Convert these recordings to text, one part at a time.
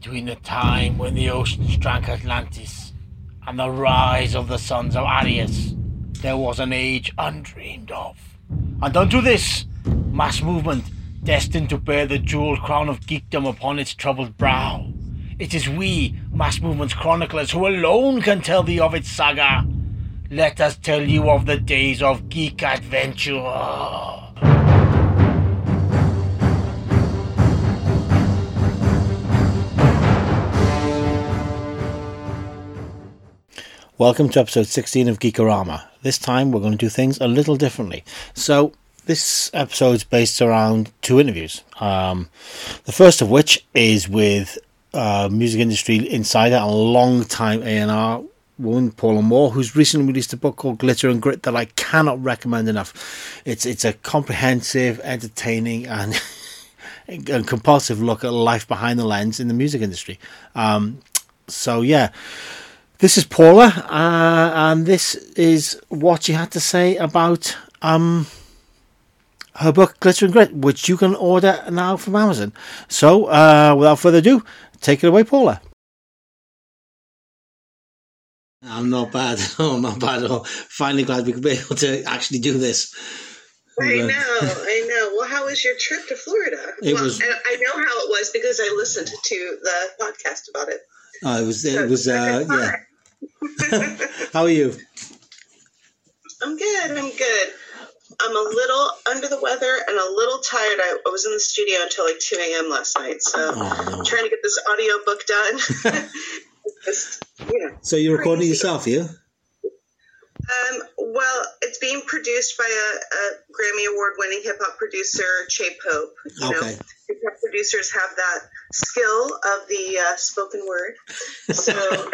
between the time when the oceans drank Atlantis and the rise of the sons of Aryas, there was an age undreamed of. And unto this mass movement, destined to bear the jeweled crown of geekdom upon its troubled brow, it is we, mass movement's chroniclers, who alone can tell thee of its saga. Let us tell you of the days of geek adventure. Welcome to episode 16 of Geekorama. This time we're going to do things a little differently. So, this episode is based around two interviews. Um, the first of which is with uh, music industry insider and long time A&R woman Paula Moore, who's recently released a book called Glitter and Grit that I cannot recommend enough. It's it's a comprehensive, entertaining, and, and compulsive look at life behind the lens in the music industry. Um, so yeah. This is Paula, uh, and this is what she had to say about um, her book Glitter and Grit, which you can order now from Amazon. So, uh, without further ado, take it away, Paula. I'm not bad. Oh, not bad at all. Finally, glad we could be able to actually do this. I know, I know. Well, how was your trip to Florida? It well, was- I know how it was because I listened to the podcast about it. Oh, it was. It So was. Uh, yeah. How are you? I'm good. I'm good. I'm a little under the weather and a little tired. I, I was in the studio until like 2 a.m. last night, so Oh, no. I'm trying to get this audio book done. Just, you know. So you're recording Crazy. yourself, you? Um, well, it's being produced by a, a Grammy Award winning hip hop producer, Che Pope. You know, Okay. hip hop producers have that skill of the uh, spoken word. So,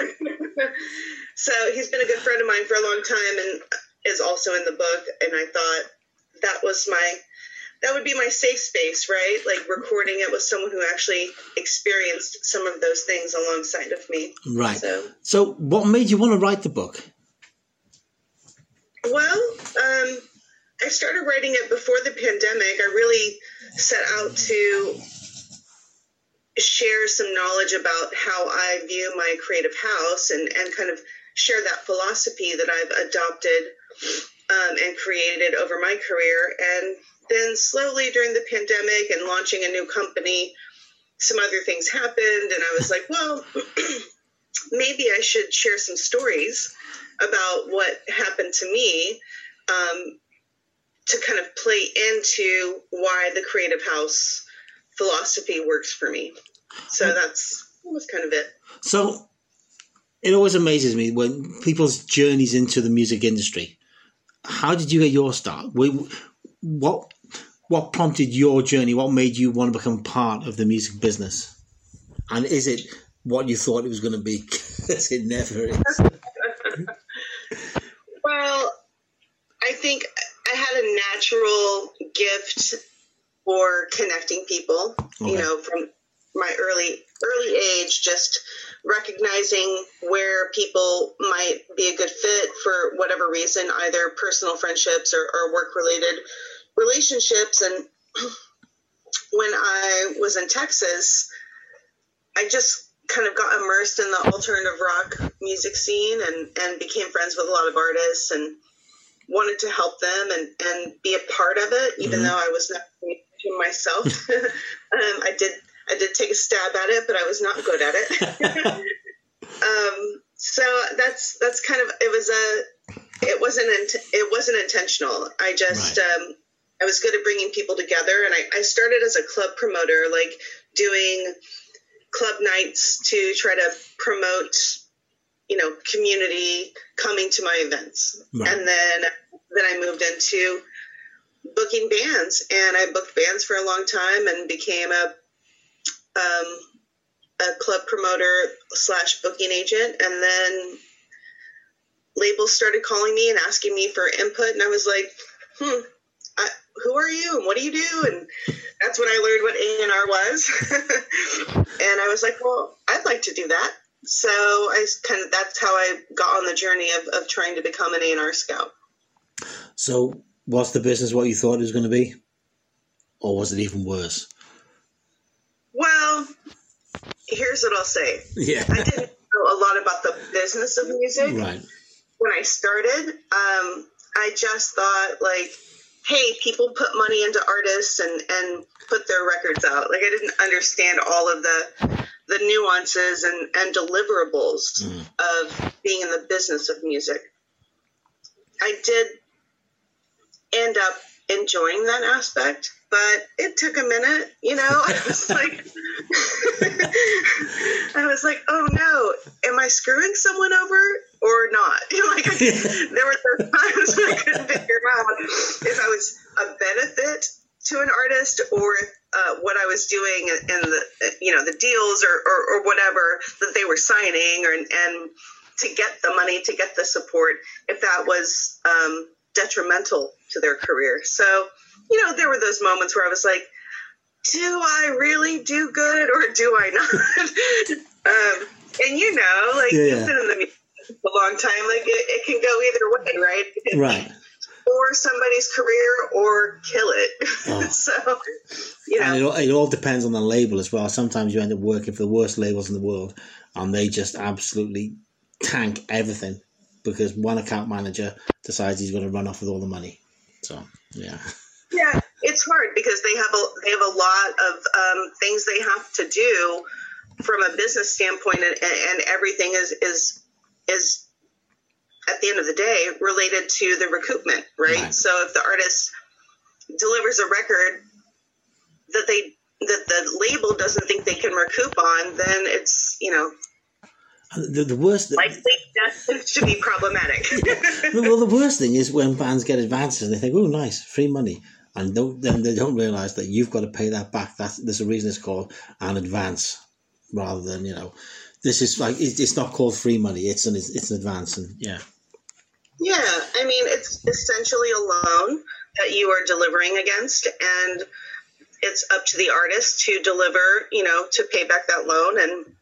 so he's been a good friend of mine for a long time and is also in the book. And I thought that was my that would be my safe space, right? Like recording it with someone who actually experienced some of those things alongside of me. Right. So. So, what made you want to write the book? Well, um, I started writing it before the pandemic. I really set out to share some knowledge about how I view my creative house and, and kind of share that philosophy that I've adopted um, and created over my career. And then slowly during the pandemic and launching a new company, some other things happened, and I was like, well, maybe I should share some stories about what happened to me um, to kind of play into why the creative house philosophy works for me. So that's that was kind of it. So, it always amazes me when people's journeys into the music industry. How did you get your start? What what prompted your journey? What made you want to become part of the music business? And is it what you thought it was going to be? 'Cause it never is. Well, I think I had a natural gift for connecting people. You know, from my early early age, just recognizing where people might be a good fit for whatever reason, either personal friendships or, or work related relationships. And when I was in Texas, I just kind of got immersed in the alternative rock music scene and, and became friends with a lot of artists and wanted to help them and, and be a part of it, even Mhm. though I was not myself. um, I did I did take a stab at it, but I was not good at it. um, so that's that's kind of it was a it wasn't it wasn't intentional. I just um, I was good at bringing people together, and I, I started as a club promoter, like doing club nights to try to promote, you know, community coming to my events, Right. and then then I moved into booking bands, and I booked bands for a long time, and became a um, a club promoter slash booking agent, and then labels started calling me and asking me for input, and I was like, hmm. I, who are you and what do you do? And that's when I learned what A and R was. and I was like, well, I'd like to do that. So I kind of that's how I got on the journey of, of trying to become an A and R scout. So, was the business what you thought it was going to be? Or was it even worse? Well, here's what I'll say. Yeah. I didn't know a lot about the business of music right. when I started. Um, I just thought like, hey, people put money into artists and and put their records out. Like I didn't understand all of the the nuances and and deliverables Mm. of being in the business of music. I did end up enjoying that aspect, but it took a minute, you know. I was like I was like, "Oh no, am I screwing someone over or not?" like there were times when I couldn't figure out if I was a benefit to an artist or uh, what I was doing and the you know the deals or, or, or whatever that they were signing or and to get the money to get the support if that was um, detrimental to their career. So you know there were those moments where I was like, do I really do good or do I not? um, and you know, like Yeah, you've been in the music a long time, like it, it can go either way, right? Can Right. or somebody's career or kill it. Oh. so, you know, And it all, it all depends on the label as well. Sometimes you end up working for the worst labels in the world, and they just absolutely tank everything because one account manager decides he's going to run off with all the money. So yeah, yeah, it's hard because they have a they have a lot of um, things they have to do from a business standpoint, and, and everything is is is at the end of the day related to the recoupment, right? Right. So if the artist delivers a record that they that the label doesn't think they can recoup on, then it's you know the, the worst. likely that should be problematic. well, the worst thing is when bands get advances and they think, "Oh, nice, free money," and don't, then they don't realize that you've got to pay that back. That's there's a reason it's called an advance, rather than you know, this is like it, it's not called free money. It's an it's an advance, and yeah, Yeah, I mean, it's essentially a loan that you are delivering against, and it's up to the artist to deliver, you know, to pay back that loan and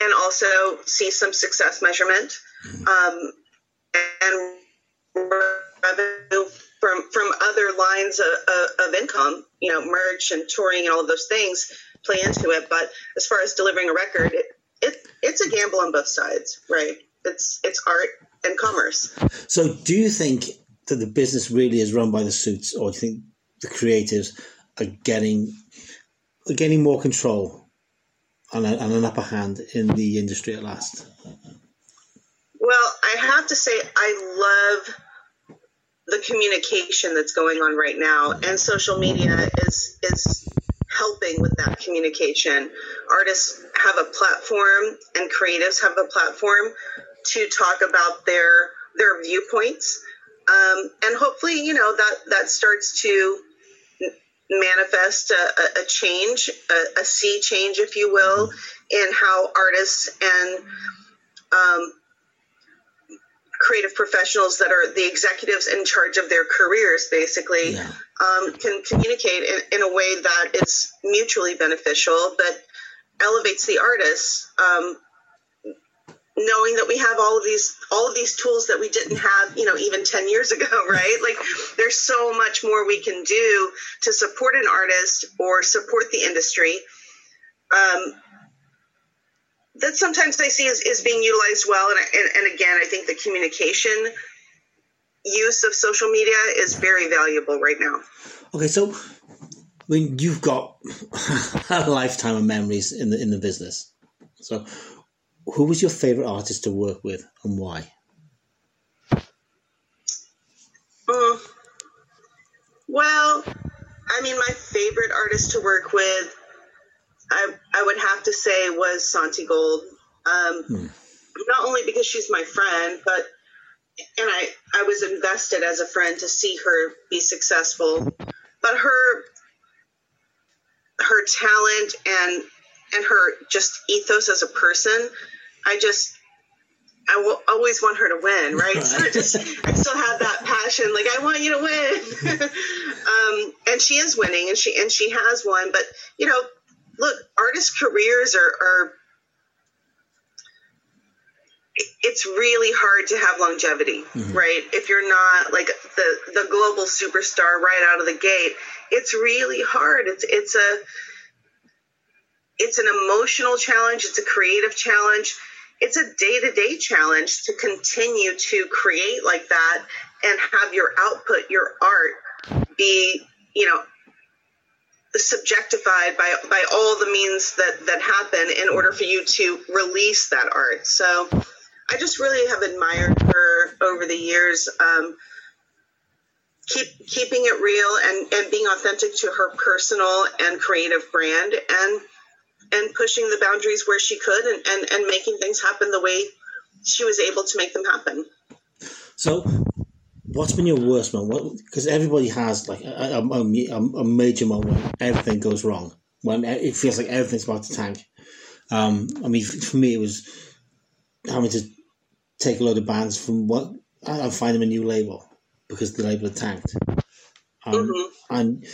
and also see some success measurement um, and revenue from from other lines of, of, of income, you know, merch and touring and all of those things play into it. But as far as delivering a record, it, it it's a gamble on both sides, right? It's it's art and commerce. So, do you think that the business really is run by the suits, or do you think the creatives are getting are getting more control and, a, and an upper hand in the industry at last? Well, I have to say, I love the communication that's going on right now, and social media is is helping with that communication. Artists have a platform, and creatives have a platform to talk about their their viewpoints, um, and hopefully, you know that that starts to manifest a, a, change, a, a sea change, if you will, in how artists and um, creative professionals that are the executives in charge of their careers basically Yeah. um, can communicate in, in a way that is mutually beneficial but elevates the artists um, knowing that we have all of these all of these tools that we didn't have you know even 10 years ago right like there's so much more we can do to support an artist or support the industry um, that sometimes I see is, is being utilized well. And, and, and again, I think the communication use of social media is very valuable right now. Okay, so when you've got a lifetime of memories in the in the business, so who was your favorite artist to work with and why? Mm. Well, I mean, my favorite artist to work with, I, I would have to say, was Santigold. Um, Hmm. Not only because she's my friend, but and I, I was invested as a friend to see her be successful. But her her talent and and her just ethos as a person, I just I will always want her to win, right? So I just I still have that passion, like I want you to win. um, and she is winning, and she and she has won. But you know, look, artist careers are, are it's really hard to have longevity, right? If you're not like the the global superstar right out of the gate, it's really hard. It's it's a it's an emotional challenge, it's a creative challenge, it's a day to day challenge to continue to create like that and have your output, your art, be, you know, subjectified by by all the means that that happen in order for you to release that art. So I just really have admired her over the years. Um, keep keeping it real and, and being authentic to her personal and creative brand and and pushing the boundaries where she could and, and, and making things happen the way she was able to make them happen. So, what's been your worst moment? Because everybody has like a, a, a, major moment when everything goes wrong, when it feels like everything's about to tank. Um, I mean, for me, it was having to take a load of bands from what I find them a new label because the label had tanked. Um, mm-hmm. And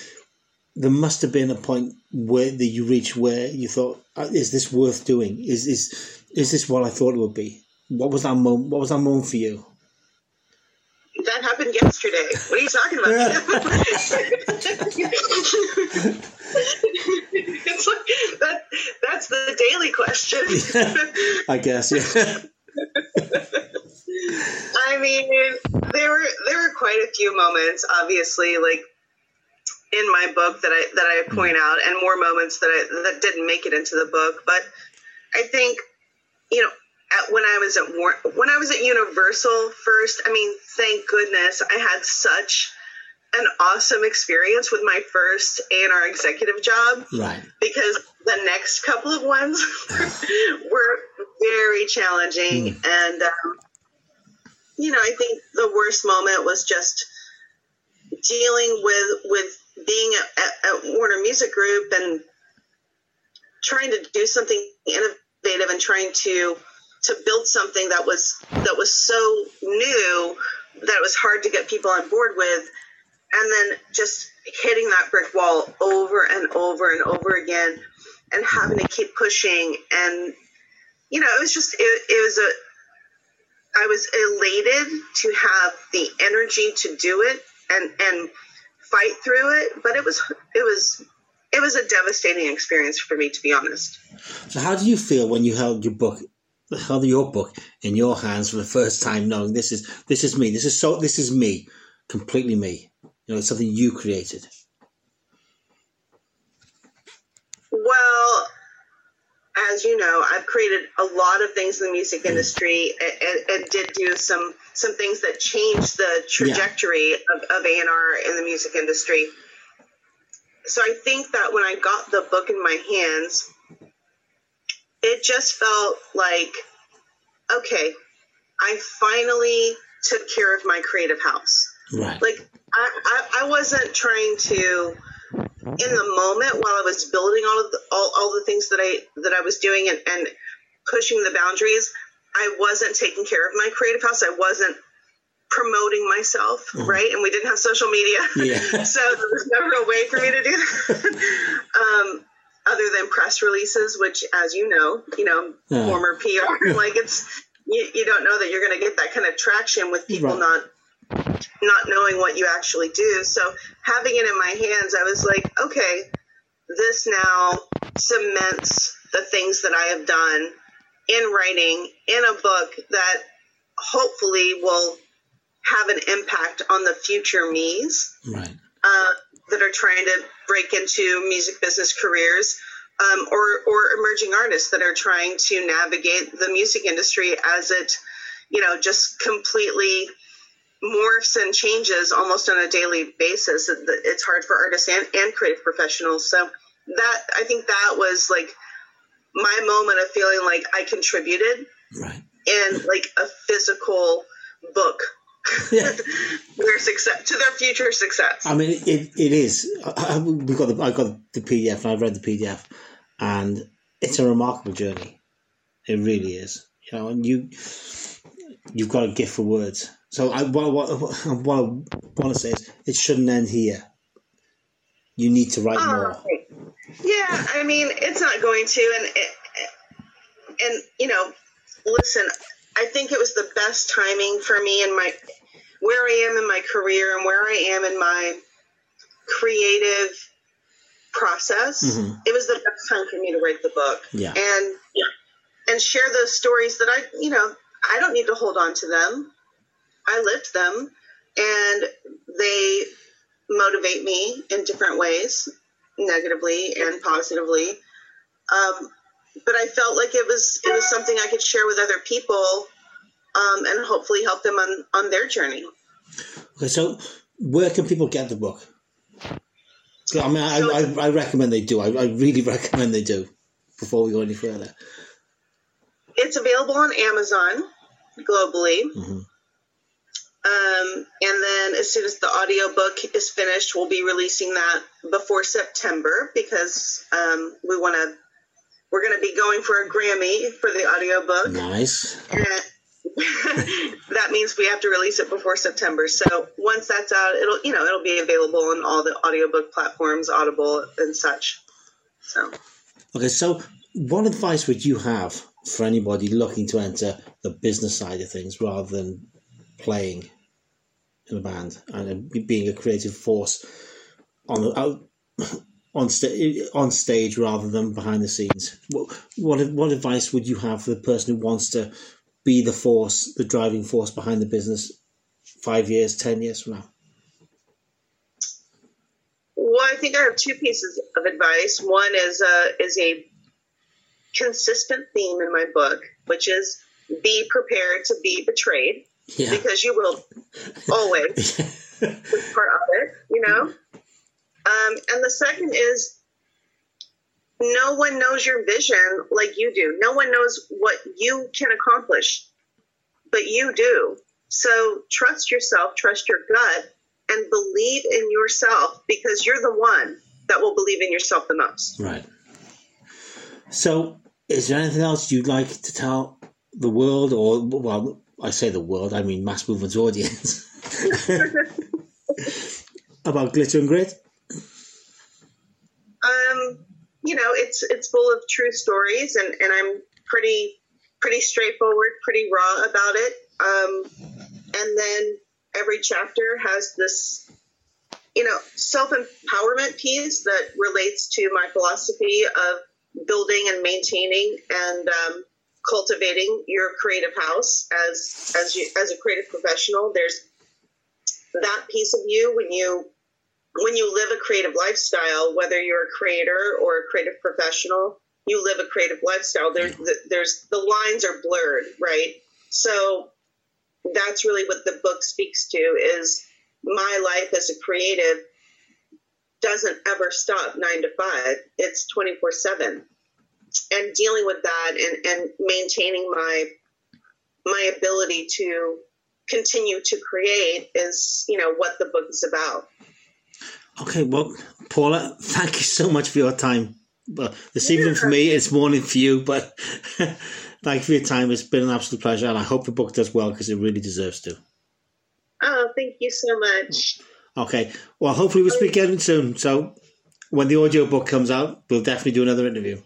there must have been a point where that you reached where you thought, uh, "Is this worth doing? Is is is this what I thought it would be?" What was that moment? What was that moment for you? That happened yesterday. What are you talking about? it's like that. That's the daily question. I guess, yeah. I mean, there were there were quite a few moments, obviously, like in my book that I that I hmm. point out, and more moments that I that didn't make it into the book. But I think, you know, at, when I was at War, when I was at Universal first, I mean, thank goodness I had such an awesome experience with my first A&R executive job. Right. Because the next couple of ones were very challenging. Mm. And, um, you know, I think the worst moment was just dealing with, with being at, at, Warner Music Group and trying to do something innovative and trying to to build something that was that was so new that it was hard to get people on board with. And then just hitting that brick wall over and over and over again and having to keep pushing. And you know it was just it, it was a i was elated to have the energy to do it and and fight through it but it was it was it was a devastating experience for me to be honest. So how do you feel when you held your book held your book in your hands for the first time knowing this is this is me this is so this is me completely me? You know, it's something you created. Well, as you know, I've created a lot of things in the music mm. industry. And, and did do some some things that changed the trajectory yeah. of, of A&R in the music industry. So I think that when I got the book in my hands, it just felt like, okay, I finally took care of my creative house. Right. Like I, I, I wasn't trying to in the moment while I was building all of the, all, all the things that I that I was doing and, and pushing the boundaries, I wasn't taking care of my creative house. I wasn't promoting myself, mm-hmm. right? And we didn't have social media, yeah. so there was never a way for me to do that. um, other than press releases, which, as you know, you know, yeah. former PR, like it's you, you don't know that you're going to get that kind of traction with people right. not not knowing what you actually do. So having it in my hands, I was like, okay, this now cements the things that I have done in writing in a book that hopefully will have an impact on the future me's right. uh, that are trying to break into music business careers um, or, or emerging artists that are trying to navigate the music industry as it, you know, just completely morphs and changes almost on a daily basis. It's hard for artists and, and creative professionals. So that I think that was like my moment of feeling like I contributed right. in like a physical book. Yeah. their success to their future success. I mean, it, it is. I, we got the I got the PDF and I've read the PDF, and it's a remarkable journey. It really is. You know, and you you've got a gift for words. So I, what, what, what I want to say is it shouldn't end here. You need to write ah, more. Yeah, I mean, it's not going to. And, it, and, you know, listen, I think it was the best timing for me and my, where I am in my career and where I am in my creative process, Mhm. it was the best time for me to write the book. Yeah. And and share those stories that I, you know, I don't need to hold on to them. I lived them and they motivate me in different ways, negatively and positively. Um, but I felt like it was it was something I could share with other people um, and hopefully help them on, on their journey. Okay, so where can people get the book? I mean, I, I, I recommend they do. I, I really recommend they do. Before we go any further, It's available on Amazon globally. Mhm. Um, and then as soon as the audiobook is finished, we'll be releasing that before September because um, we want to. We're going to be going for a Grammy for the audiobook. nice. That means we have to release it before September. So once that's out, it'll you know it'll be available on all the audiobook platforms, Audible and such. So Okay, so what advice would you have for anybody looking to enter the business side of things rather than playing in a band and uh, being a creative force on out, on on stage rather than behind the scenes? What, what what advice would you have for the person who wants to be the force, the driving force behind the business five years, ten years from now? Well, I think I have two pieces of advice. One is a is a consistent theme in my book, which is be prepared to be betrayed Yeah. because you will always be part of it, you know. Um, and the second is no one knows your vision like you do. No one knows what you can accomplish, but you do. So trust yourself, trust your gut, and believe in yourself because you're the one that will believe in yourself the most. Right. So, is there anything else you'd like to tell the world, or well, I say the world, I mean Mass Movement's audience, about glitter and grit? Um, you know, it's it's full of true stories, and and I'm pretty pretty straightforward, pretty raw about it. Um, and then every chapter has this, you know, self empowerment piece that relates to my philosophy of building and maintaining and um, cultivating your creative house as as you as a creative professional. There's that piece of you when you when you live a creative lifestyle, whether you're a creator or a creative professional, you live a creative lifestyle. There's there's the lines are blurred, right? So that's really what the book speaks to is my life as a creative doesn't ever stop nine to five. It's twenty four seven, and dealing with that and and maintaining my my ability to continue to create is you know what the book is about. Okay, well, Paula, thank you so much for your time. Well, this evening for me, it's morning for you, but thank you for your time. It's been an absolute pleasure, and I hope the book does well because it really deserves to. Oh, thank you so much. Okay, well, hopefully we'll speak again soon. So, when the audio book comes out, we'll definitely do another interview.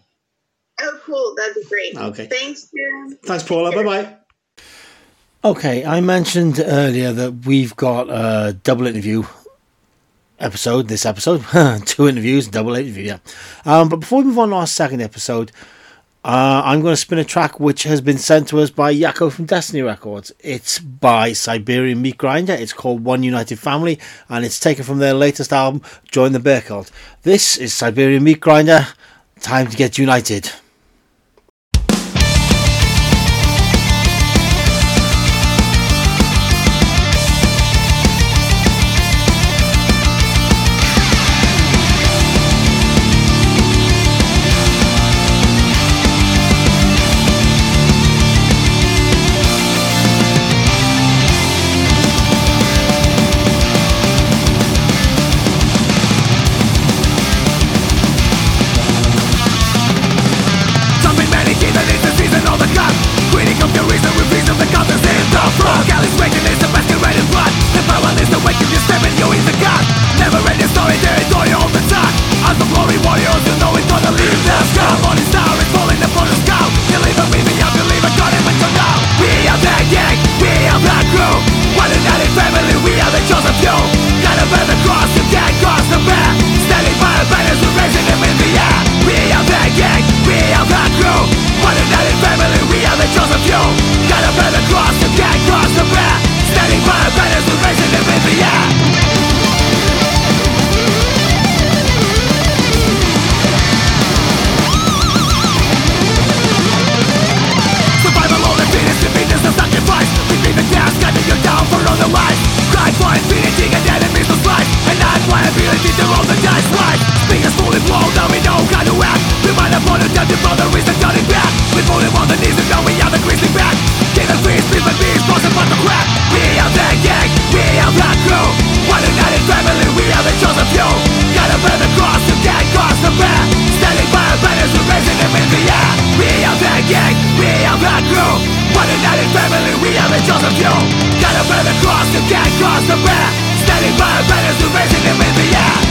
Cool. That'd be great. Okay. Thanks, Jim. Thanks, Paula. Bye bye. Okay, I mentioned earlier that we've got a double interview episode. This episode, two interviews, double interview. Yeah. Um, but before we move on to our second episode, uh, I'm going to spin a track which has been sent to us by Yako from Destiny Records. It's by Siberian Meat Grinder. It's called One United Family, and it's taken from their latest album, Join the Bear Cult. This is Siberian Meat Grinder. Time to get united. king, we are had group, one united family, we are the chosen few. Gotta bear the cross, you can't cross the bear Standing by a better, so raising him in the air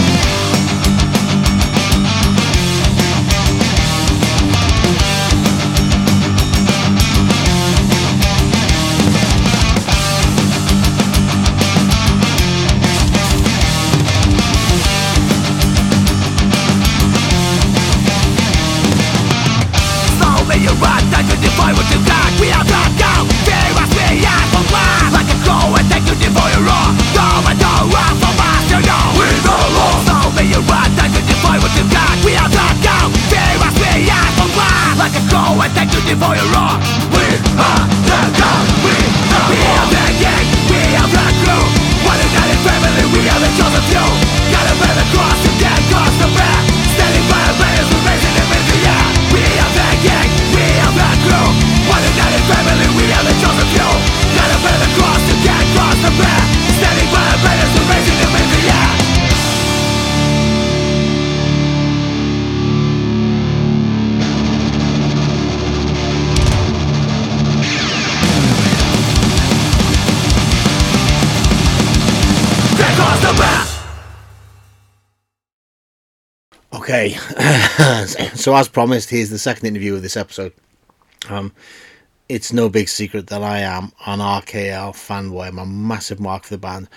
so as promised, here's the second interview of this episode. Um, it's no big secret that I am an RKL fanboy. I'm a massive mark for the band,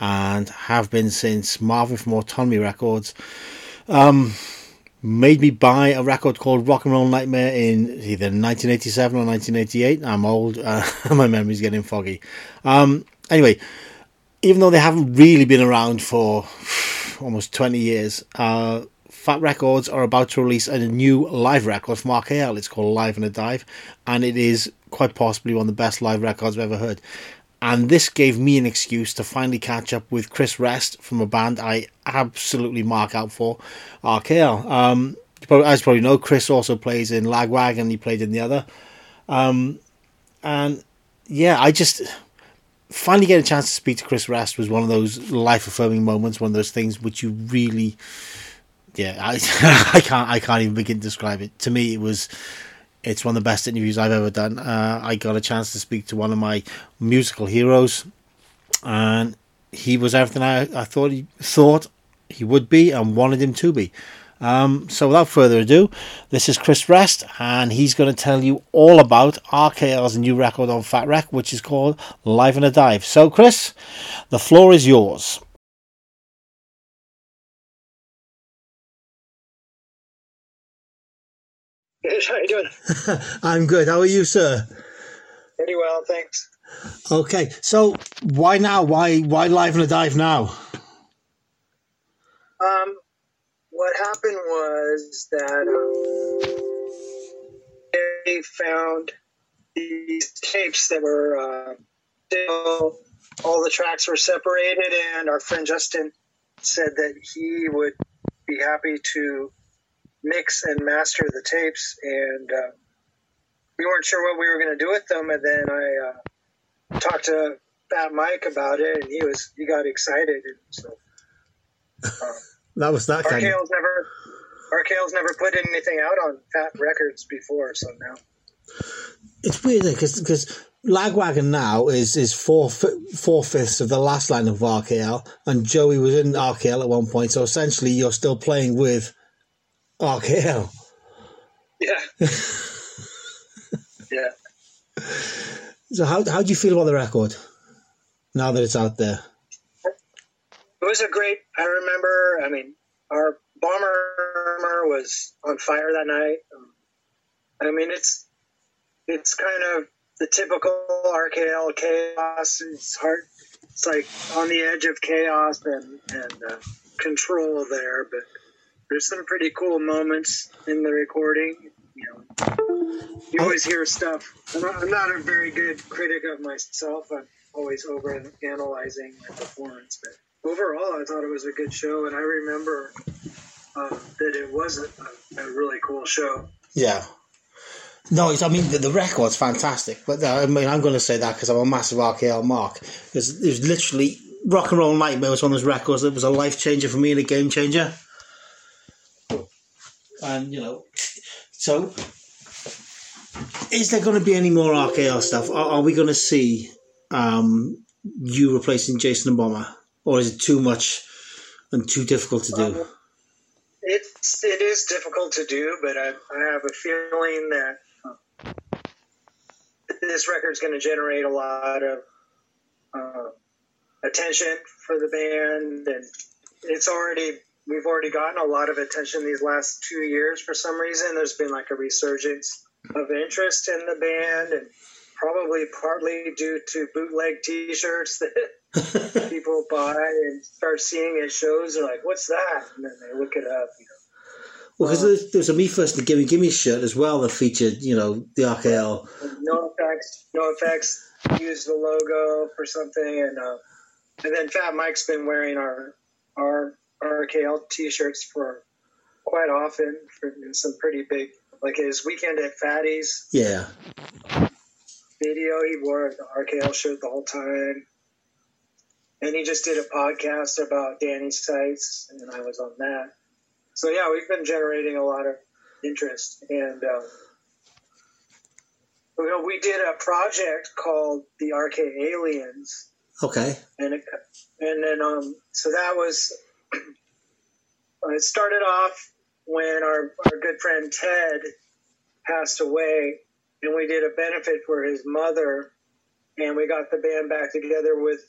and have been since Marvin from Autonomy Records um, made me buy a record called Rock and Roll Nightmare in either 1987 or 1988. I'm old, uh, my memory's getting foggy. Um, anyway, even though they haven't really been around for almost 20 years, uh, Fat Records are about to release a new live record from RKL. It's called Live in a Dive, and it is quite possibly one of the best live records I've ever heard. And this gave me an excuse to finally catch up with Chris Rest from a band I absolutely mark out for, RKL. Um, as you probably know, Chris also plays in Lagwagon, he played in the other. Um, and yeah, I just finally get a chance to speak to Chris Rest was one of those life affirming moments, one of those things which you really, yeah, I, I can't, I can't even begin to describe it. To me, it was, it's one of the best interviews I've ever done. Uh, I got a chance to speak to one of my musical heroes, and he was everything I, I thought he thought he would be and wanted him to be. Um, so without further ado, this is Chris Rest, and he's going to tell you all about RKL's new record on Fat Wreck, which is called Live in a Dive. So, Chris, the floor is yours. How are you doing? I'm good. How are you, sir? Pretty well, thanks. Okay, so why now? Why why live in a dive now? Um, what happened was that um, they found these tapes that were uh, still all the tracks were separated, and our friend Justin said that he would be happy to mix and master the tapes, and uh, we weren't sure what we were going to do with them. And then I uh, talked to Fat Mike about it, and he was he got excited. And so uh, that was that kind. RKL's never RKL's never put anything out on Fat Records before, so now it's weird because because Lagwagon now is is four four fifths of the last line of RKL, and Joey was in RKL at one point. So essentially, you're still playing with RKL. Yeah. yeah. So how how do you feel about the record now that it's out there? It was a great. I remember. I mean, our bomber was on fire that night. Um, I mean, it's it's kind of the typical RKL chaos. It's hard. It's like on the edge of chaos and and uh, control there, but there's some pretty cool moments in the recording. You know, you always hear stuff. I'm not, I'm not a very good critic of myself. I'm always over analyzing my performance, but overall, I thought it was a good show, and I remember uh, that it was a, a, really cool show. Yeah. No, I mean the, the record's fantastic, but uh, I mean I'm going to say that because I'm a massive RKL mark. Because it was literally Rock and Roll Nightmare was one of those records that was a life changer for me and a game changer and you know, so is there going to be any more RKL stuff? Are, are we going to see um, you replacing Jason Bomber, or is it too much and too difficult to do? Um, it's it is difficult to do, but I, I have a feeling that uh, this record is going to generate a lot of uh, attention for the band, and it's already we've already gotten a lot of attention these last two years for some reason. There's been like a resurgence of interest in the band, and probably partly due to bootleg T-shirts that people buy and start seeing at shows. They're like, "What's that?" And then they look it up. You know. Well, because there's, there's a Me First the Gimme Gimme shirt as well that featured, you know, the RKL. effects. NOFX used the logo for something, and uh, and then Fat Mike's been wearing our our RKL t-shirts for quite often for some pretty big, like his weekend at Fatty's. Yeah. Video, he wore the RKL shirt the whole time. And he just did a podcast about Danny Sites, and I was on that. So yeah, we've been generating a lot of interest, and um, you know, we did a project called the RK Aliens. Okay. And it, and then um, so that was it started off when our, our good friend Ted passed away, and we did a benefit for his mother, and we got the band back together with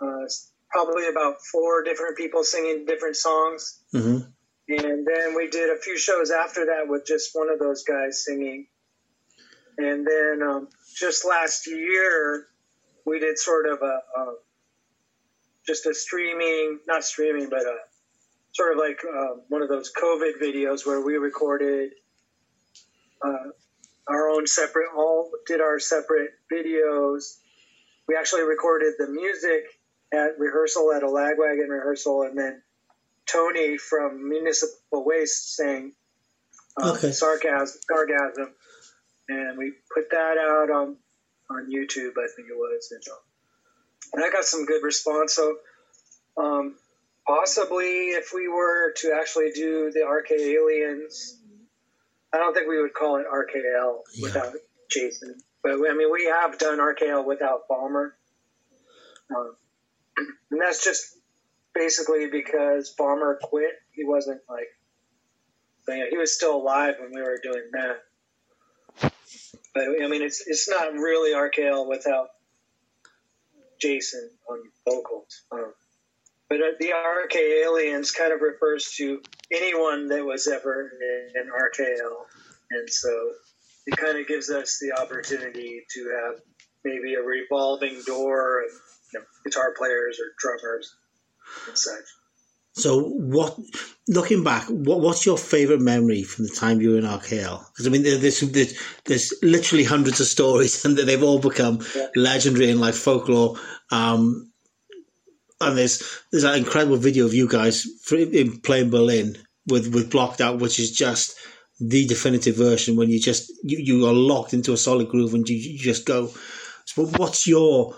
uh, probably about four different people singing different songs. Mm-hmm. And then we did a few shows after that with just one of those guys singing. And then um, just last year, we did sort of a, a just a streaming, not streaming, but a sort of like uh, one of those COVID videos where we recorded uh, our own separate, all did our separate videos. We actually recorded the music at rehearsal at a lagwagon rehearsal, and then Tony from Municipal Waste sang um, Okay. sarcasm, sarcasm, and we put that out on on YouTube, I think it was, and, um, and I got some good response. So, um, possibly if we were to actually do the RK Aliens, I don't think we would call it RKL Yeah. without Jason. But I mean, we have done RKL without Bomber, um, and that's just basically because Bomber quit. He wasn't like, you know, he was still alive when we were doing that. But I mean, it's it's not really RKL without Jason on vocals. Um, but uh, the RK Aliens kind of refers to anyone that was ever in RKL, and so it kind of gives us the opportunity to have maybe a revolving door of you know, guitar players or drummers and such. So, what looking back, what what's your favorite memory from the time you were in RKL? Because I mean, there- there's, there's there's literally hundreds of stories, and they've all become Yeah. legendary and like folklore. Um, and there's there's that incredible video of you guys in playing Berlin with with blocked out, which is just the definitive version when you just you, you are locked into a solid groove and you, you just go. So, what's your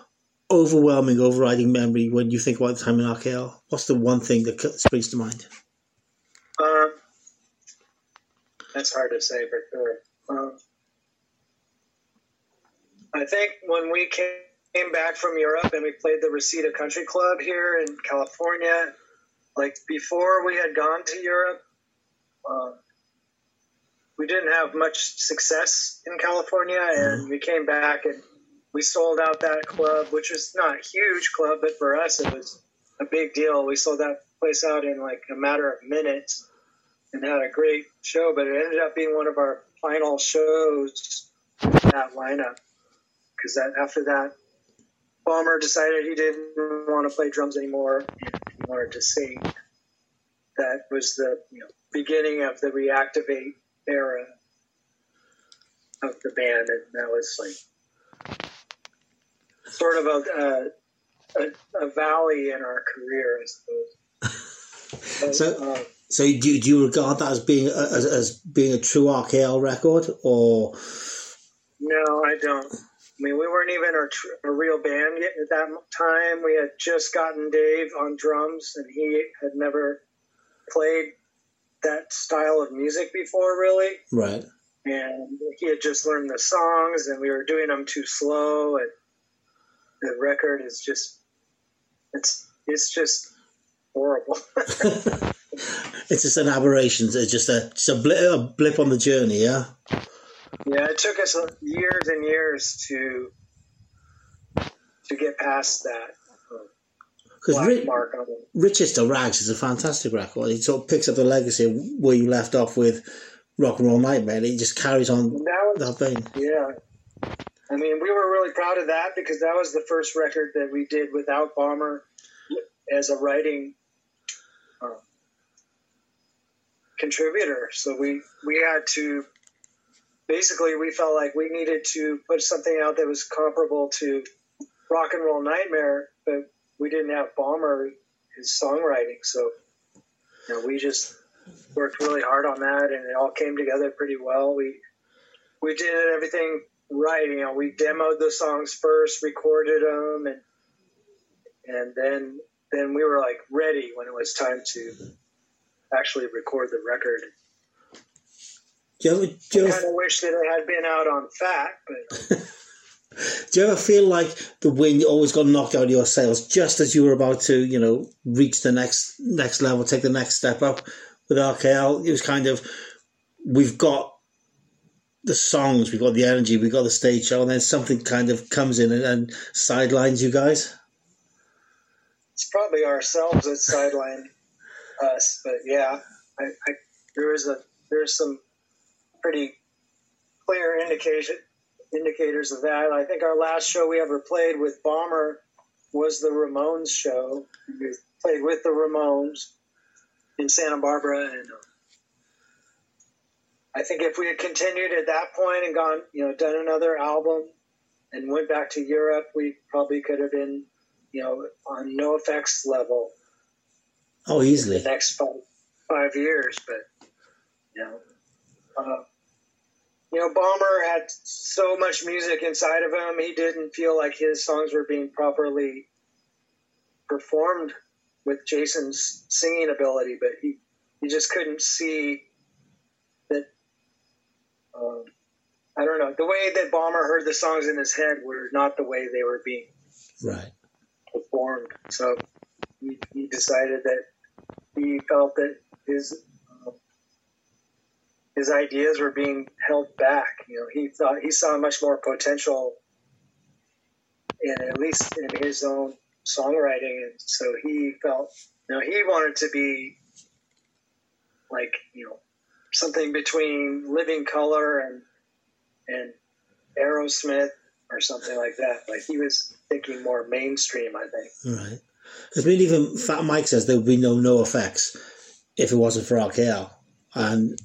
overwhelming, overriding memory when you think about the time in RKL? What's the one thing that springs to mind? Um, that's hard to say for sure. Um, I think when we came back from Europe and we played the Reseda Country Club here in California, like before we had gone to Europe, um, we didn't have much success in California, and we came back and we sold out that club, which was not a huge club, but for us it was a big deal. We sold that place out in like a matter of minutes and had a great show, but it ended up being one of our final shows that lineup because that after that, Bomber decided he didn't want to play drums anymore and he wanted to sing. That was the you know, beginning of the reactivate era of the band, and that was like sort of a a, a, a valley in our career, I suppose. So- um, So, do you, do you regard that as being as, as being a true RKL record, or No, I don't. I mean, we weren't even a, tr- a real band yet at that time. We had just gotten Dave on drums, and he had never played that style of music before, really. right? And he had just learned the songs, and we were doing them too slow. And the record is just, it's it's just horrible. It's just an aberration. It's just a just a blip, a blip on the journey. Yeah. Yeah, it took us years and years to to get past that Because black Ri- mark on it. Riches to Rags is a fantastic record. It sort of picks up the legacy where you left off with Rock and Roll Nightmare. It just carries on That was that vein. Yeah. I mean, we were really proud of that because that was the first record that we did without Bomber as a writing um, contributor. So we, we had to basically, we felt like we needed to put something out that was comparable to Rock and Roll Nightmare, but we didn't have Bomber, his songwriting. So, you know, we just worked really hard on that and it all came together pretty well. We, we did everything right. You know, we demoed the songs first, recorded them, and and then then we were like ready when it was time to actually record the record. Do you ever, do you I kind of wish that it had been out on Fat, but do you ever feel like the wind always got knocked out of your sails just as you were about to, you know, reach the next next level, take the next step up? with RKL. It was kind of we've got the songs, we've got the energy, we've got the stage show, and then something kind of comes in and, and sidelines you guys. It's probably ourselves that sidelined us, but yeah, I, I, there is a there's some pretty clear indication indicators of that. I think our last show we ever played with Bomber was the Ramones show. We played with the Ramones in Santa Barbara, and uh, I think if we had continued at that point and gone, you know, done another album and went back to Europe, we probably could have been, you know, on NOFX level. Oh, easily. The next five, five years, but you know, uh, you know, Bomber had so much music inside of him. He didn't feel like his songs were being properly performed with Jason's singing ability, but he, he just couldn't see that. Um, I don't know. The way that Bomber heard the songs in his head were not the way they were being right performed. So he, he decided that he felt that his his ideas were being held back. You know, he thought he saw much more potential in at least in his own songwriting, and so he felt you know he wanted to be like you know something between Living Colour and and Aerosmith or something like that. Like he was thinking more mainstream, I think. Right. I mean, even Fat Mike says there would be no NOFX if it wasn't for RKL, and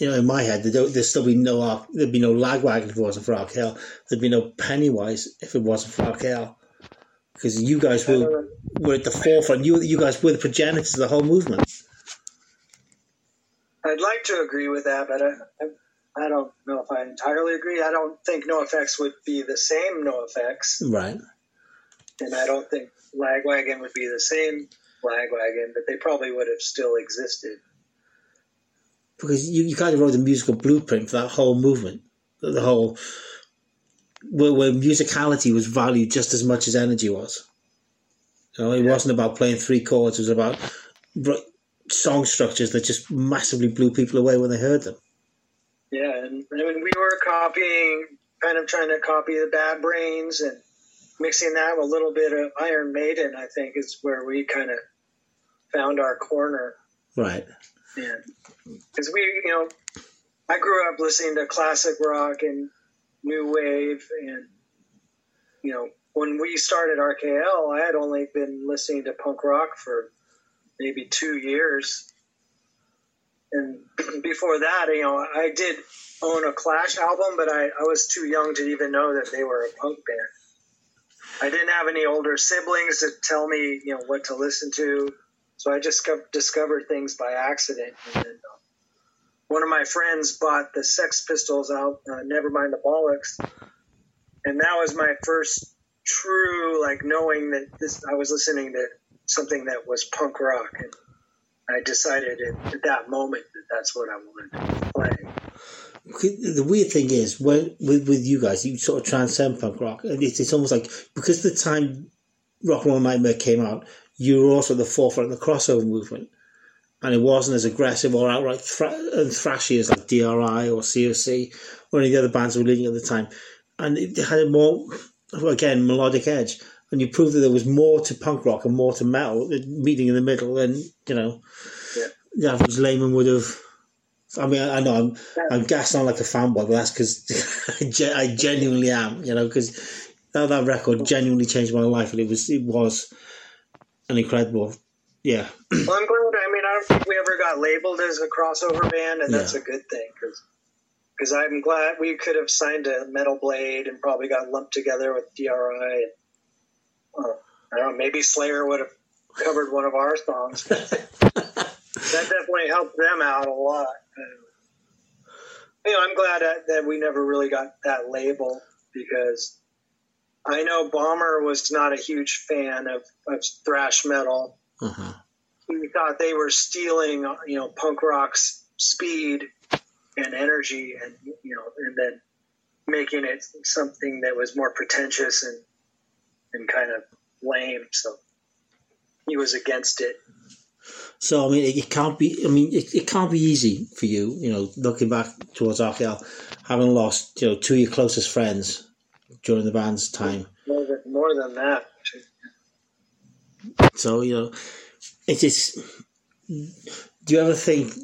you know, in my head, there'd, still be no there'd be no Lagwagon if it wasn't for RKL. There'd be no Pennywise if it wasn't for RKL. Because you guys were were at the forefront. You you guys were the progenitors of the whole movement. I'd like to agree with that, but I, I don't know if I entirely agree. I don't think NOFX would be the same NOFX, Right. And I don't think Lagwagon would be the same Lagwagon, but they probably would have still existed because you, you kind of wrote the musical blueprint for that whole movement, the whole where, where musicality was valued just as much as energy was. You know, it yeah. wasn't about playing three chords; it was about song structures that just massively blew people away when they heard them. Yeah, and I mean, we were copying, kind of trying to copy the Bad Brains and mixing that with a little bit of Iron Maiden. I think is where we kind of found our corner. Right. Because we, you know, I grew up listening to classic rock and new wave, and you know, when we started RKL, I had only been listening to punk rock for maybe two years, and before that, you know, I did own a Clash album, but I, I was too young to even know that they were a punk band. I didn't have any older siblings to tell me, you know, what to listen to. So I just discovered things by accident. And then, uh, one of my friends bought the Sex Pistols out, uh, Nevermind the Bollocks, and that was my first true like knowing that this. I was listening to something that was punk rock, and I decided at, at that moment that that's what I wanted to play. The weird thing is, when with, with you guys, you sort of transcend punk rock, and it's, it's almost like because the time Rock and Roll Nightmare came out, you were also at the forefront of the crossover movement. And it wasn't as aggressive or outright thra- and thrashy as like DRI or COC or any of the other bands that were leading at the time. And it had a more, again, melodic edge. And you proved that there was more to punk rock and more to metal, uh, meeting in the middle. And, you know, yeah. that was Layman would have. I mean, I, know I'm, I'm gassing on like a fanboy, but that's because I genuinely am, you know, because that, that record genuinely changed my life. And it was, it was an incredible, yeah. well, I'm glad. I mean, I don't think we ever got labeled as a crossover band, and that's yeah. a good thing because because I'm glad we could have signed a Metal Blade and probably got lumped together with DRI. And, uh, I don't know, maybe Slayer would have covered one of our songs. that definitely helped them out a lot. You know, I'm glad that, that we never really got that label because I know Bomber was not a huge fan of, of thrash metal. Uh-huh. He thought they were stealing, you know, punk rock's speed and energy, and you know, and then making it something that was more pretentious and and kind of lame. So he was against it. So I mean, it, it can't be. I mean, it, it can't be easy for you. You know, looking back towards RKL, having lost you know two of your closest friends during the band's time. More than, more than that. So you know, it is. Do you ever think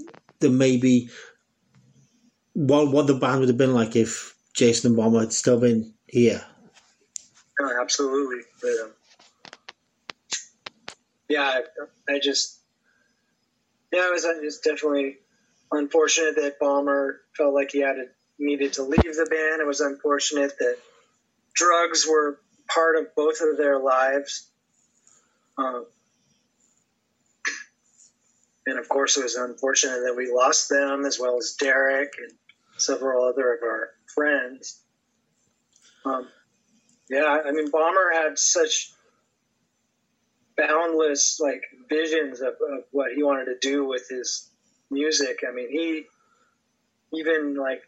that maybe what what the band would have been like if Jason and Bomber had still been here? Oh, absolutely. But, um, yeah, I, I just yeah, it was, it was definitely unfortunate that Bomber felt like he had to, needed to leave the band. It was unfortunate that drugs were part of both of their lives. Um, and of course, it was unfortunate that we lost them as well as Derek and several other of our friends. Um, yeah, I mean, Bomber had such boundless like visions of, of what he wanted to do with his music. I mean, he even like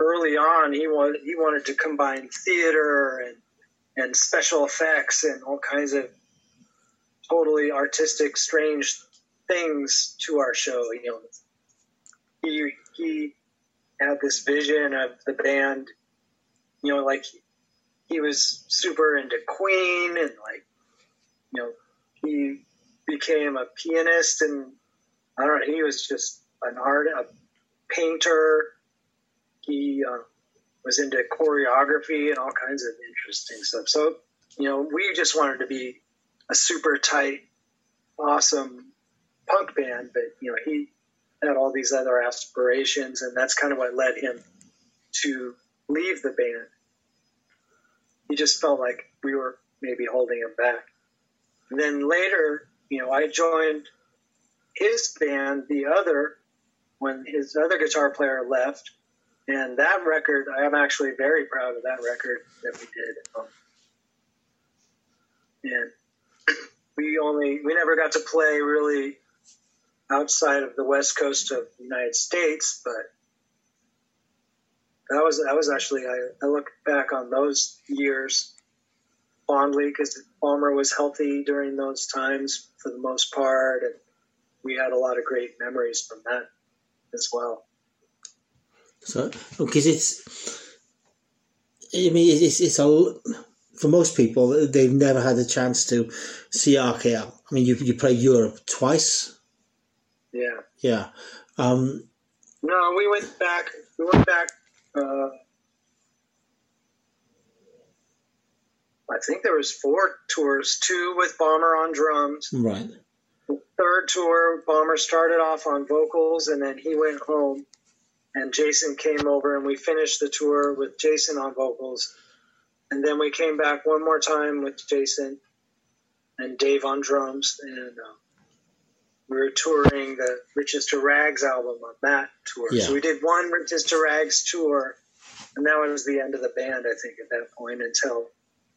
early on he wanted he wanted to combine theater and and special effects and all kinds of totally artistic, strange things to our show. You know, he he had this vision of the band. You know, like he was super into Queen and like you know he became a pianist and I don't know he was just an art a painter. He uh, was into choreography and all kinds of interesting stuff. So you know we just wanted to be a super tight, awesome punk band, but you know he had all these other aspirations, and that's kind of what led him to leave the band. He just felt like we were maybe holding him back. And then later, you know, I joined his band, the other, when his other guitar player left. And that record, I am actually very proud of that record that we did. Um, and we only, we never got to play really outside of the west coast of the United States, but that was that was actually I, I look back on those years fondly because Bomber was healthy during those times for the most part, and we had a lot of great memories from that as well. So, because it's, I mean, it's it's a for most people they've never had a chance to see RKL. I mean, you you play Europe twice. Yeah. Yeah. Um, no, we went back. We went back. Uh, I think there was four tours, two with Bomber on drums. Right. The third tour, Bomber started off on vocals, and then he went home, and Jason came over, and we finished the tour with Jason on vocals, and then we came back one more time with Jason and Dave on drums, and uh, we were touring the Riches to Rags album on that tour. Yeah. So we did one Riches to Rags tour, and that was the end of the band, I think, at that point until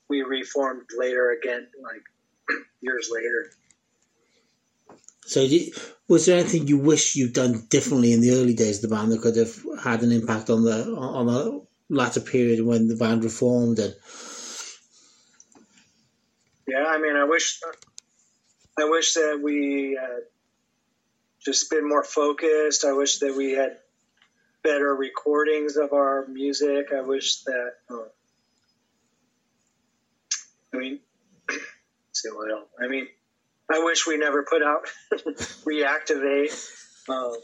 we reformed later again, like years later. So, was there anything you wish you'd done differently in the early days of the band that could have had an impact on the on the latter period when the band reformed? And Yeah, I mean, I wish, I wish that we had just been more focused. I wish that we had better recordings of our music. I wish that, uh, I mean, see what else. I mean, I wish we never put out reactivate. Um,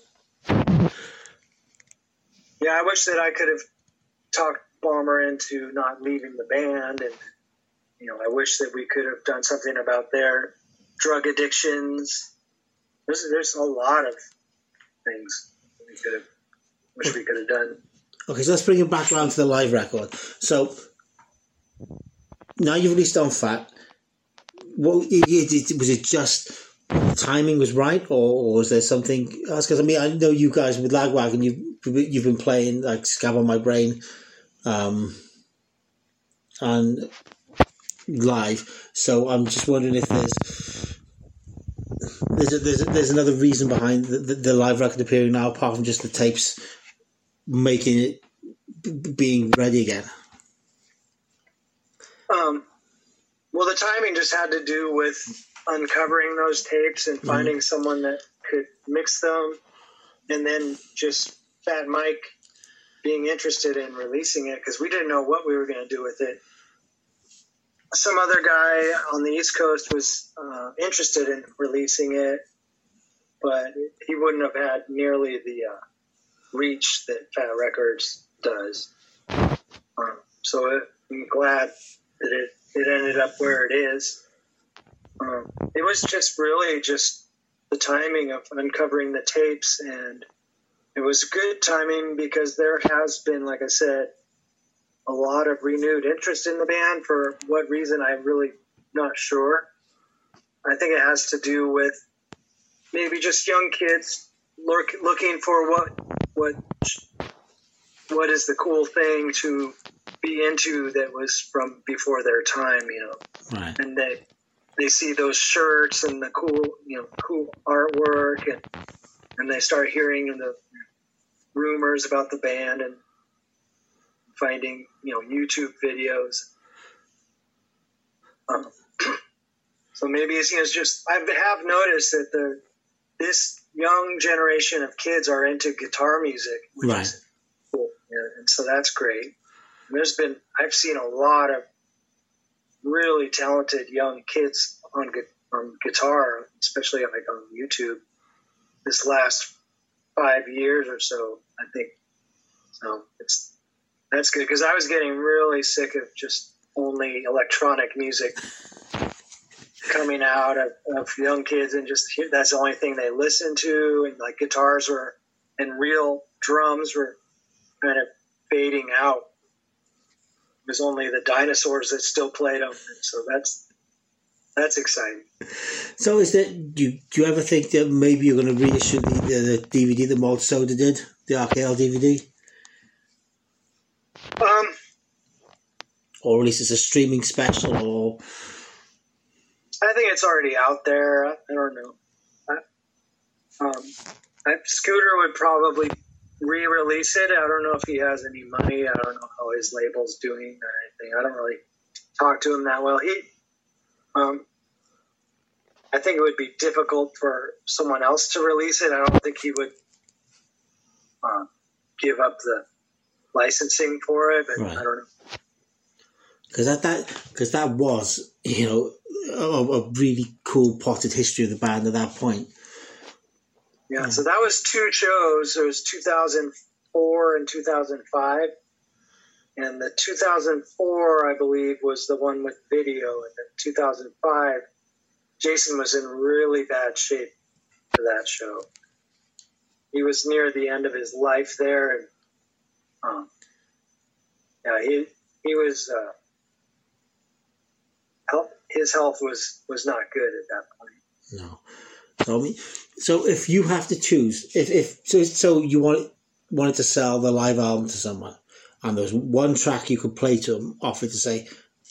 yeah, I wish that I could have talked Bomber into not leaving the band, and you know, I wish that we could have done something about their drug addictions. There's there's a lot of things we could have wish we could have done. okay, so let's bring it back around to the live record. So now you've released on Fat. What it, it, was it? Just timing was right, or, or was there something else? Because I mean, I know you guys with Lagwagon, you you've been playing like Scab on My Brain, um, and live. So I'm just wondering if there's there's a, there's, a, there's another reason behind the, the, the live record appearing now, apart from just the tapes making it b- being ready again. Um, well, the timing just had to do with uncovering those tapes and finding someone that could mix them, and then just Fat Mike being interested in releasing it because we didn't know what we were going to do with it. Some other guy on the East Coast was uh, interested in releasing it, but he wouldn't have had nearly the uh, reach that Fat Records does. Um, so it, I'm glad that it, it ended up where it is. Um, it was just really just the timing of uncovering the tapes, and it was good timing because there has been, like I said, a lot of renewed interest in the band. For what reason, I'm really not sure. I think it has to do with maybe just young kids look, looking for what what what is the cool thing to be into that was from before their time, you know. Right. And they they see those shirts and the cool, you know, cool artwork, and and they start hearing the rumors about the band and finding, you know, YouTube videos. Um, so maybe it's, you know, it's just I have noticed that the this young generation of kids are into guitar music, which Right. is cool, yeah, and so that's great. There's been I've seen a lot of really talented young kids on on guitar, especially like on YouTube, this last five years or so. I think so. It's that's good because I was getting really sick of just only electronic music coming out of, of young kids and just that's the only thing they listen to and like guitars were and real drums were kind of fading out was only the dinosaurs that still played them so that's that's exciting. So, is that do you, do you ever think that maybe you're going to reissue the, the, the DVD that Malt Soda did, the RKL DVD, um. Or release as a streaming special, or? I think it's already out there. I don't know. I, um, I, Scooter would probably re-release it. I don't know if he has any money. I don't know how his label's doing or anything. I don't really talk to him that well. He, um, I think it would be difficult for someone else to release it. I don't think he would uh, give up the licensing for it. But Right. I don't know. because that that because that was you know a, a really cool potted history of the band at that point. Yeah, so that was two shows. It was 2004 and 2005. And the 2004, I believe, was the one with video. And then 2005, Jason was in really bad shape for that show. He was near the end of his life there. And um, yeah, he, he was, uh, health, his health was, was not good at that point. No, so if you have to choose, if if so, so you want wanted to sell the live album to someone, and there's one track you could play to them, offer to say,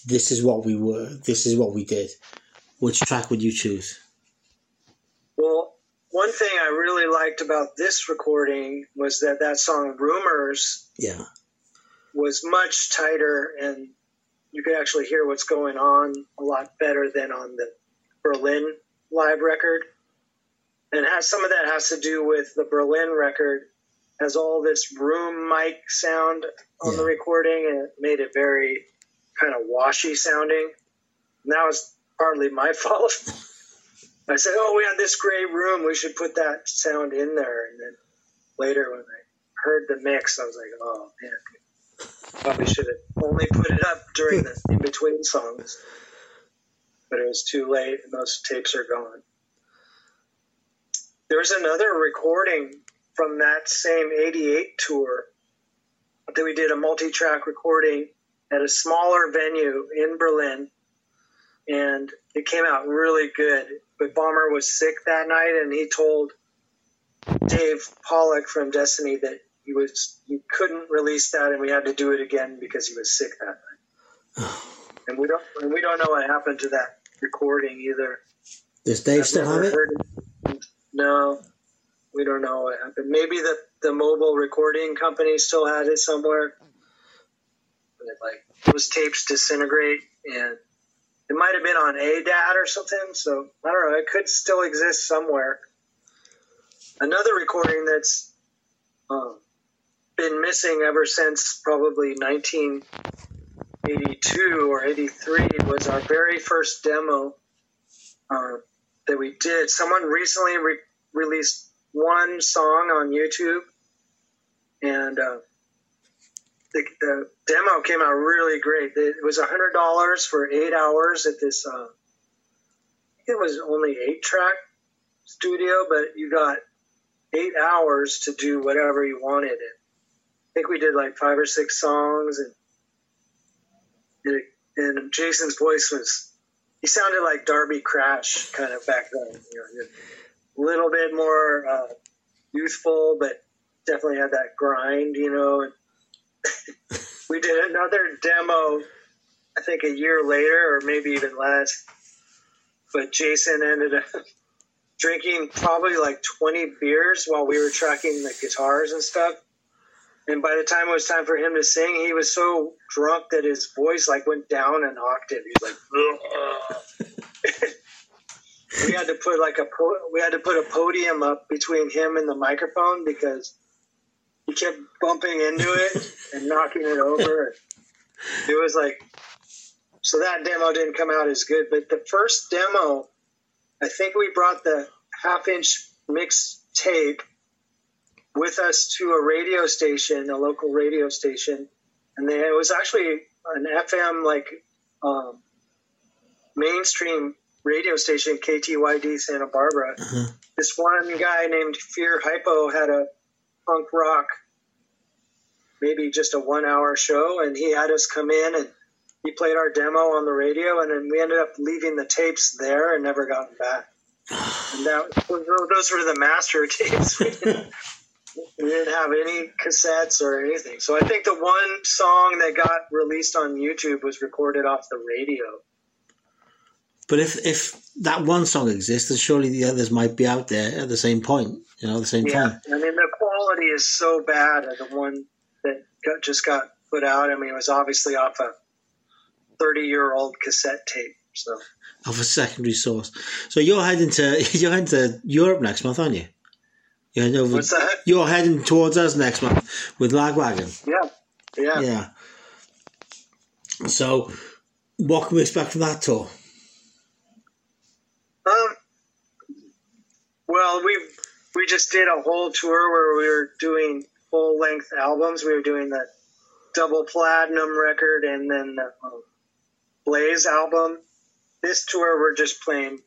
"This is what we were, this is what we did." Which track would you choose? Well, one thing I really liked about this recording was that that song Rumors Yeah, was much tighter and you could actually hear what's going on a lot better than on the Berlin live record. And it has some of that has to do with the Berlin record has all this room mic sound on the recording and it made it very kind of washy sounding. And that was partly my fault. I said, "Oh, we had this great room. We should put that sound in there." And then later, when I heard the mix, I was like, "Oh man, probably should have only put it up during the in between songs." But it was too late, and those tapes are gone. There's another recording from that same '88 tour that we did a multi-track recording at a smaller venue in Berlin, and it came out really good. But Bomber was sick that night, and he told Dave Pollock from Destiny that he was he couldn't release that, and we had to do it again because he was sick that night. And we don't and we don't know what happened to that recording either. does Dave I've still have it? it. No, we don't know what happened. Maybe the the mobile recording company still had it somewhere. But like those tapes disintegrate, and it might have been on ADAT or something. So I don't know. It could still exist somewhere. Another recording that's um, been missing ever since probably 1982 or 83 was our very first demo uh, that we did. Someone recently re- released one song on YouTube, and uh, the, the, demo came out really great. It was hundred dollars for eight hours at this. Uh, it was only eight track studio, but you got eight hours to do whatever you wanted. And I think we did like five or six songs, and and Jason's voice was he sounded like Darby Crash kind of back then. You know, little bit more uh, youthful, but definitely had that grind. You know. We did another demo, I think a year later, or maybe even less. But Jason ended up drinking probably like 20 beers while we were tracking the guitars and stuff. And by the time it was time for him to sing, he was so drunk that his voice like went down an octave. He was like, we had to put like a we had to put a podium up between him and the microphone because he kept bumping into it and knocking it over. It was like so that demo didn't come out as good, but the first demo, I think we brought the half inch mix tape with us to a radio station, a local radio station, and it was actually an FM like um, mainstream radio station, KTYD Santa Barbara. Uh-huh. This one guy named Fear Hypo had a punk rock, maybe just a one hour show, and he had us come in and he played our demo on the radio, and then we ended up leaving the tapes there and never gotten back. And that those were the master tapes. we didn't have any cassettes or anything. So I think the one song that got released on YouTube was recorded off the radio. But if if that one song exists, then surely the others might be out there at the same point, you know, at the same Yeah, time. I mean the quality is so bad of the one that got, just got put out. I mean it was obviously off a thirty-year-old cassette tape. So Of a secondary source. So you're heading to you're heading to Europe next month, aren't you? You're heading over. what's that? You're heading towards us next month with Lagwagon. Yeah, yeah. Yeah. So, what can we expect from that tour? Um, well, we we just did a whole tour where we were doing full length albums. We were doing the Double Plaidinum record and then the um, Blaze album. This tour, we're just playing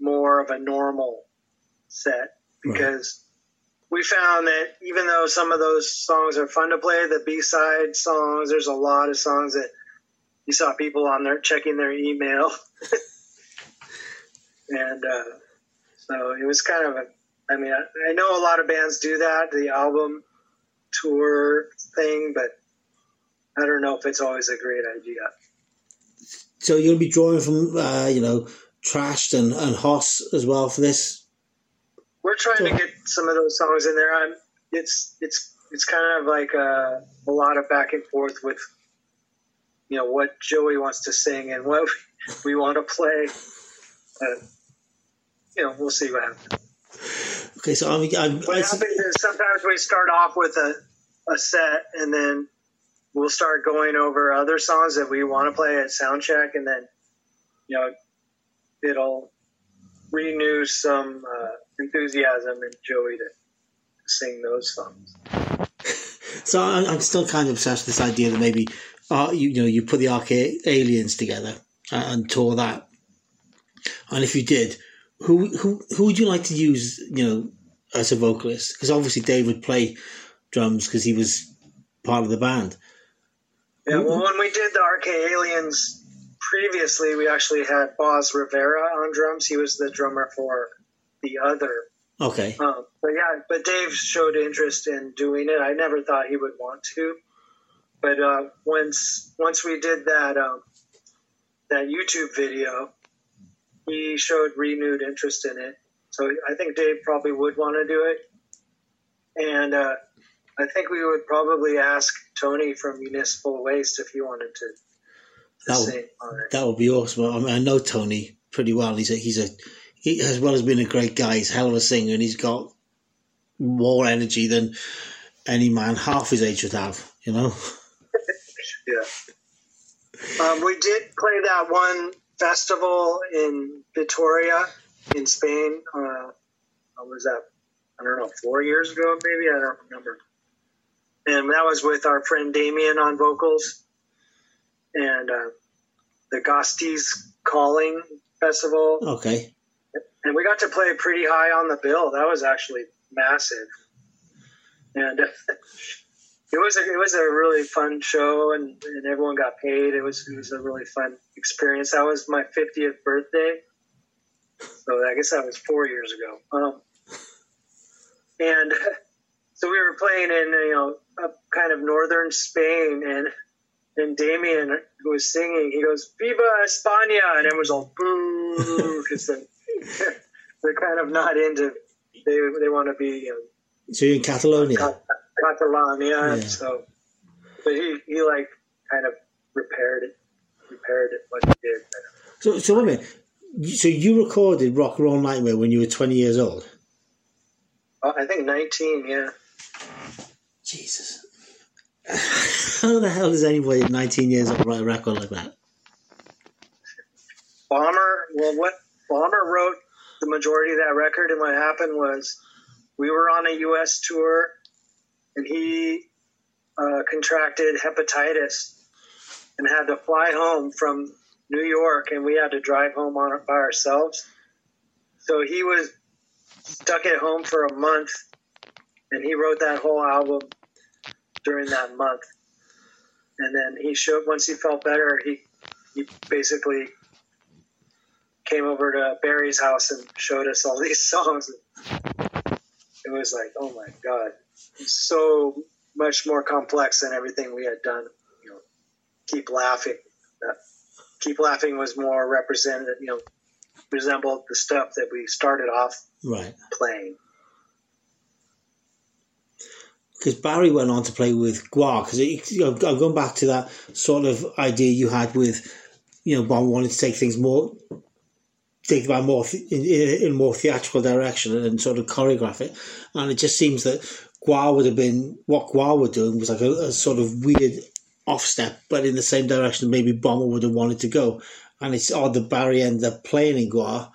more of a normal set because we found that even though some of those songs are fun to play, the B side songs, there's a lot of songs that you saw people on there checking their email. and uh, so it was kind of a i mean I, I know a lot of bands do that the album tour thing but i don't know if it's always a great idea. So you'll be drawing from, uh, you know, Trashed and, and Hoss as well for this. we're trying to get some of those songs in there. I'm it's it's it's kind of like a, a lot of back and forth with you know what joey wants to sing and what we want to play. Uh, you know we'll see what happens Okay, so I'm, I'm, What happens is sometimes we start off with a, a set and then we'll start going over other songs that we want to play at soundcheck and then you know it'll renew some uh, enthusiasm in Joey to sing those songs. so I'm, I'm still kind of obsessed with this idea that maybe, uh, you, you know, you put the Arcade Aliens together and, and tour that. And if you did, who who who would you like to use, you know, as a vocalist? Because obviously Dave would play drums because he was part of the band. Yeah, well, when we did the RK Aliens previously, we actually had Boz Rivera on drums. He was the drummer for the other Okay. Um, but yeah, but Dave showed interest in doing it. I never thought he would want to, but uh, once once we did that um, that YouTube video, he showed renewed interest in it. So I think Dave probably would want to do it, and uh, I think we would probably ask Tony from Municipal Waste if he wanted to That would, that would be awesome. I, mean, I know Tony pretty well. He's a he's a he as well as being a great guy. He's a hell of a singer, and he's got more energy than any man half his age would have. You know. yeah. Um, we did play that one festival in Vitoria, in Spain. Uh, was that? I don't know, four years ago, maybe. I don't remember. And that was with our friend Damien on vocals, and uh, the Ghosties Calling Festival. Okay. And we got to play pretty high on the bill. That was actually massive, and it was a, it was a really fun show, and, and everyone got paid. It was it was a really fun experience. That was my 50th birthday, so I guess that was four years ago. Um, and so we were playing in you know a kind of northern Spain, and and Damien who was singing, he goes "Viva España," and it was all boo because they're, they're kind of not into they they want to be. You know, so you're in Catalonia. Catalonia. Yeah. So, but he he like kind of repaired it, repaired it what he did. So so wait a minute. So you recorded Rock and Roll Nightmare when you were 20 years old? Uh, I think 19, yeah. Jesus. How the hell does anybody at 19 years old write a record like that? Bomber, well, what Bomber wrote the majority of that record, and what happened was we were on a U.S. tour, and he uh, contracted hepatitis and had to fly home from New York, and we had to drive home on by ourselves. So he was stuck at home for a month, and he wrote that whole album during that month. And then he showed once he felt better, he he basically came over to Barry's house and showed us all these songs. It was like, oh my god, so much more complex than everything we had done. You know, keep laughing. Uh, keep laughing was more representative. You know, resembled the stuff that we started off right playing. Because Barry went on to play with GWAR. Because you know, I'm going back to that sort of idea you had with, you know, Bob wanting to take things more, take about more in, in a more theatrical direction and, and sort of choreograph it. And it just seems that GWAR would have been what GWAR were doing was like a, a sort of weird off step, but in the same direction maybe Bomber would have wanted to go and it's odd that Barry ended up playing in GWAR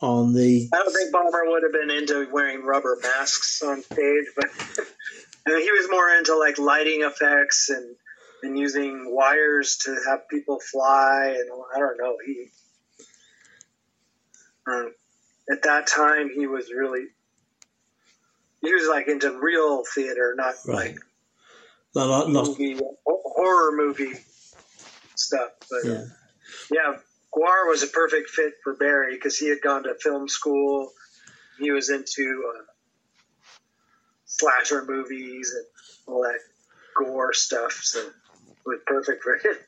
on the. I don't think Bomber would have been into wearing rubber masks on stage, but I mean, he was more into like lighting effects and and using wires to have people fly, and I don't know. He um, at that time he was really he was like into real theater, not right. like not, not, movie, horror movie stuff. But yeah. Yeah, GWAR was a perfect fit for Barry because he had gone to film school. He was into uh, slasher movies and all that gore stuff, so it was perfect for him.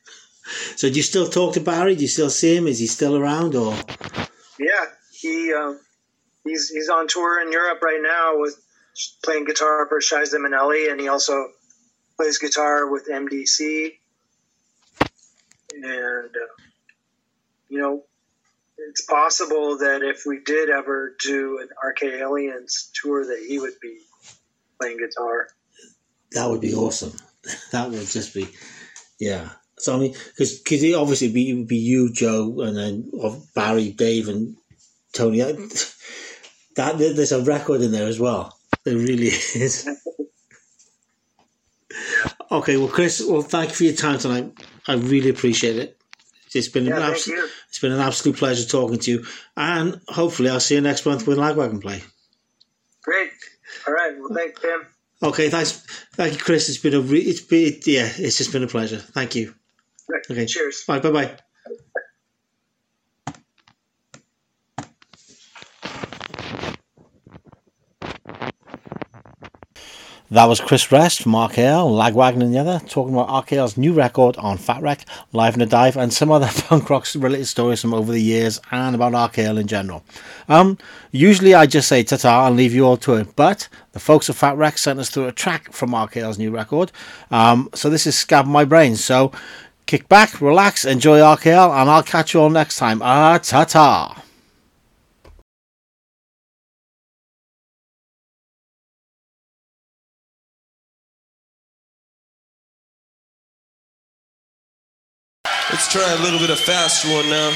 So, do you still talk to Barry? Do you still see him? Is he still around, or? Yeah, he um, he's he's on tour in Europe right now with playing guitar for Shiza Minnelli, and he also plays guitar with MDC. And uh, you know, it's possible that if we did ever do an Arcade Aliens tour, that he would be playing guitar. That would be awesome. That would just be, yeah. So I mean, because because obviously be it would be you, Joe, and then Barry, Dave, and Tony. That there's a record in there as well. There really is. okay, well, Chris, well, thank you for your time tonight. I really appreciate it. It's been yeah, an absolute, it's been an absolute pleasure talking to you, and hopefully I'll see you next month when Lagwagon play. Great. All right. Well, thanks, Tim. Okay. Thanks. Thank you, Chris. It's been a re- it's been yeah. It's just been a pleasure. Thank you. Right. Okay. Cheers. Bye. Bye. Bye. That was Chris Rest from RKL, Lagwagon and the other, talking about RKL's new record on Fat Wreck, Live in a Dive, and some other punk rock related stories from over the years and about RKL in general. Um, usually I just say ta-ta and leave you all to it, but the folks at Fat Wreck sent us through a track from RKL's new record. Um, so this is Scab My Brain. So Kick back, relax, enjoy RKL, and I'll catch you all next time. Ah, ta Let's try a little bit of faster one now.